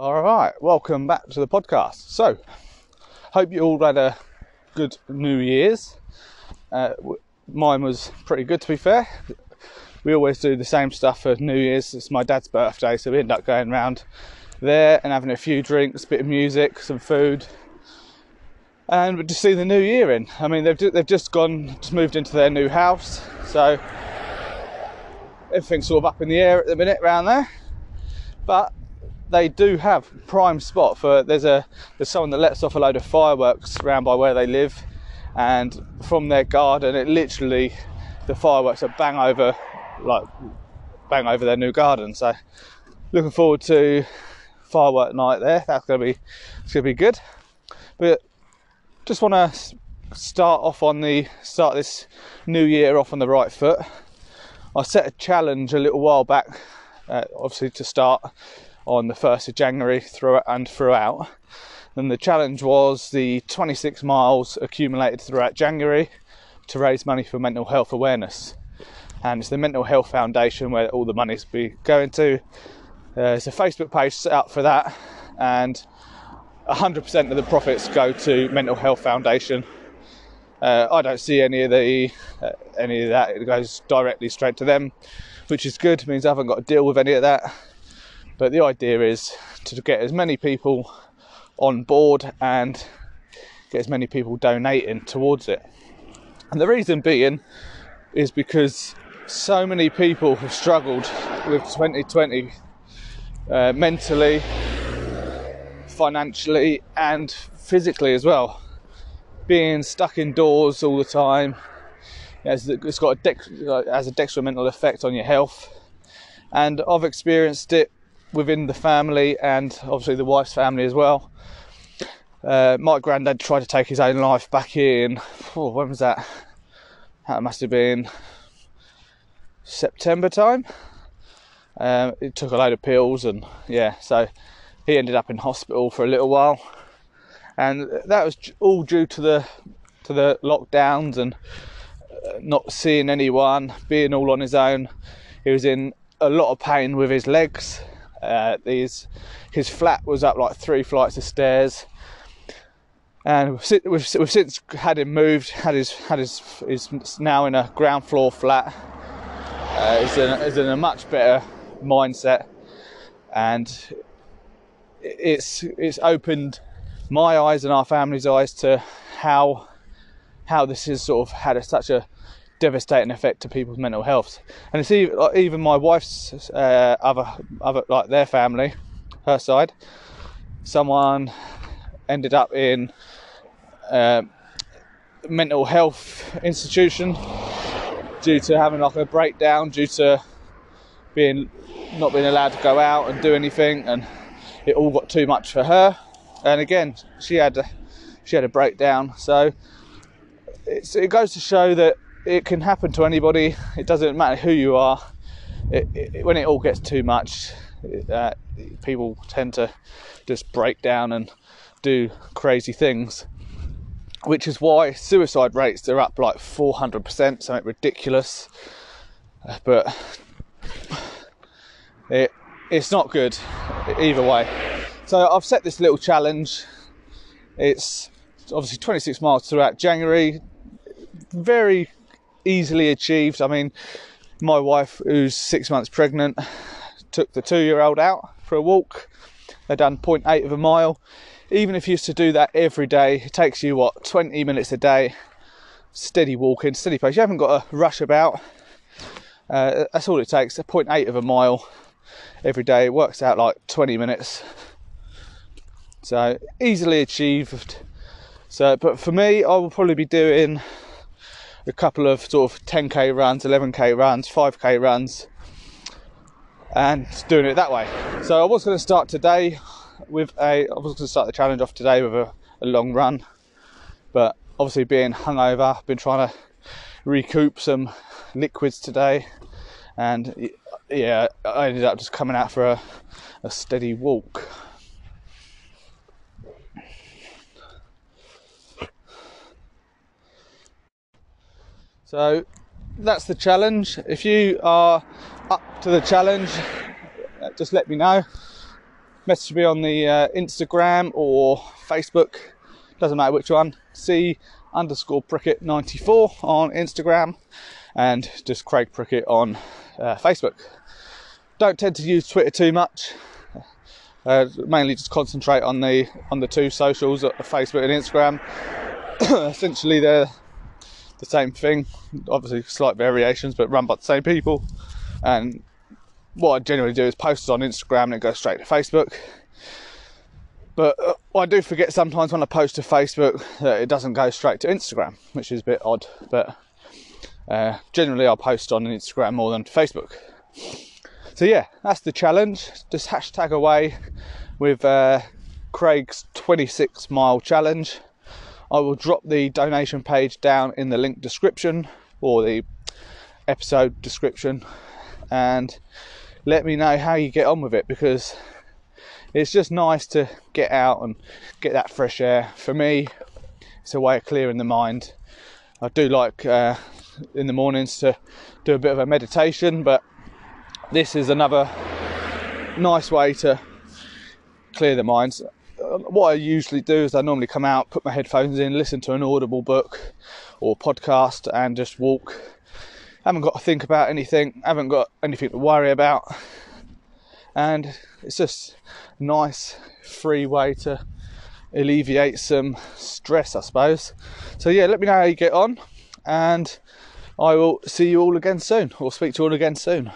All right, welcome back to the podcast. So, hope you all had a good New Year's. Uh, mine was pretty good, to be fair. We always do the same stuff for New Year's. It's my dad's birthday, so we end up going around there and having a few drinks, a bit of music, some food, and to see the new year in. I mean, they've they've just gone, just moved into their new house, so everything's sort of up in the air at the minute around there. But they do have prime spot for there's a there's someone that lets off a load of fireworks around by where they live, and from their garden, it literally the fireworks are bang over like bang over their new garden. So looking forward to firework night there. That's gonna be it's gonna be good. But just want to start off on the start this new year off on the right foot. I set a challenge a little while back, uh, obviously to start on the 1st of January through and throughout. And the challenge was the 26 miles accumulated throughout January to raise money for mental health awareness. And it's the Mental Health Foundation where all the money's be going to. Uh, there's a Facebook page set up for that, and 100% of the profits go to Mental Health Foundation. Uh, I don't see any of the uh, any of that. It goes directly straight to them, which is good. It means I haven't got to deal with any of that. But the idea is to get as many people on board and get as many people donating towards it. And the reason being is because so many people have struggled with 2020 uh, mentally financially and physically as well. Being stuck indoors all the time it's got a dex- has a detrimental effect on your health, and I've experienced it within the family and obviously the wife's family as well. Uh, my granddad tried to take his own life back in oh, when was that? That must have been September time. Um, it took a load of pills and yeah, so he ended up in hospital for a little while, and that was all due to the to the lockdowns and uh, not seeing anyone, being all on his own. He was in a lot of pain with his legs. Uh, these, his flat was up like three flights of stairs, and we've, we've, we've since had him moved. Had his had his is now in a ground floor flat. Uh, he's, in, he's in a much better mindset, and it's it's opened my eyes and our family's eyes to how how this has sort of had a, such a devastating effect to people's mental health. And it's even, like, even my wife's uh, other other like their family, her side. Someone ended up in uh, mental health institution due to having like a breakdown due to being not being allowed to go out and do anything and it all got too much for her. And again, she had a, she had a breakdown. So it goes to show that it can happen to anybody. It doesn't matter who you are. It, it, when it all gets too much, uh, people tend to just break down and do crazy things. Which is why suicide rates are up like 400%, something ridiculous. Uh, but it it's not good either way. So I've set this little challenge. It's obviously 26 miles throughout January, very easily achieved. I mean, my wife, who's six months pregnant, took the two year old out for a walk. They done 0.8 of a mile. Even if you used to do that every day, it takes you what 20 minutes a day, steady walking, steady pace. You haven't got to rush about. Uh, that's all it takes. A 0.8 of a mile every day. It works out like 20 minutes. So easily achieved. So, but for me, I will probably be doing a couple of sort of 10k runs, 11k runs, 5k runs, and doing it that way. So I was going to start today with a. I was going to start the challenge off today with a, a long run, but obviously being hungover, I've been trying to recoup some liquids today, and yeah, I ended up just coming out for a, a steady walk. So that's the challenge. If you are up to the challenge, just let me know. message me on the uh, Instagram or Facebook, doesn't matter which one. C underscore Prickett 94 on Instagram and just Craig Prickett on uh, Facebook. Don't tend to use Twitter too much. Uh, mainly just concentrate on the on the two socials, uh, Facebook and Instagram. Essentially, they're the same thing. Obviously, slight variations, but run by the same people. And what I generally do is post it on Instagram and it goes straight to Facebook. But uh, I do forget sometimes when I post to Facebook that it doesn't go straight to Instagram, which is a bit odd. But uh, generally, I'll post on Instagram more than Facebook. So yeah, that's the challenge. Just hashtag away with uh, Craig's 26 mile challenge. I will drop the donation page down in the link description or the episode description and let me know how you get on with it because it's just nice to get out and get that fresh air. For me, it's a way of clearing the mind. I do like uh, in the mornings to do a bit of a meditation, but this is another nice way to clear the mind. Um, what I usually do is I normally come out, put my headphones in, listen to an audible book or podcast, and just walk. Haven't got to think about anything, haven't got anything to worry about, and it's just a nice, free way to alleviate some stress, I suppose. So, yeah, let me know how you get on, and I will see you all again soon, or speak to you all again soon.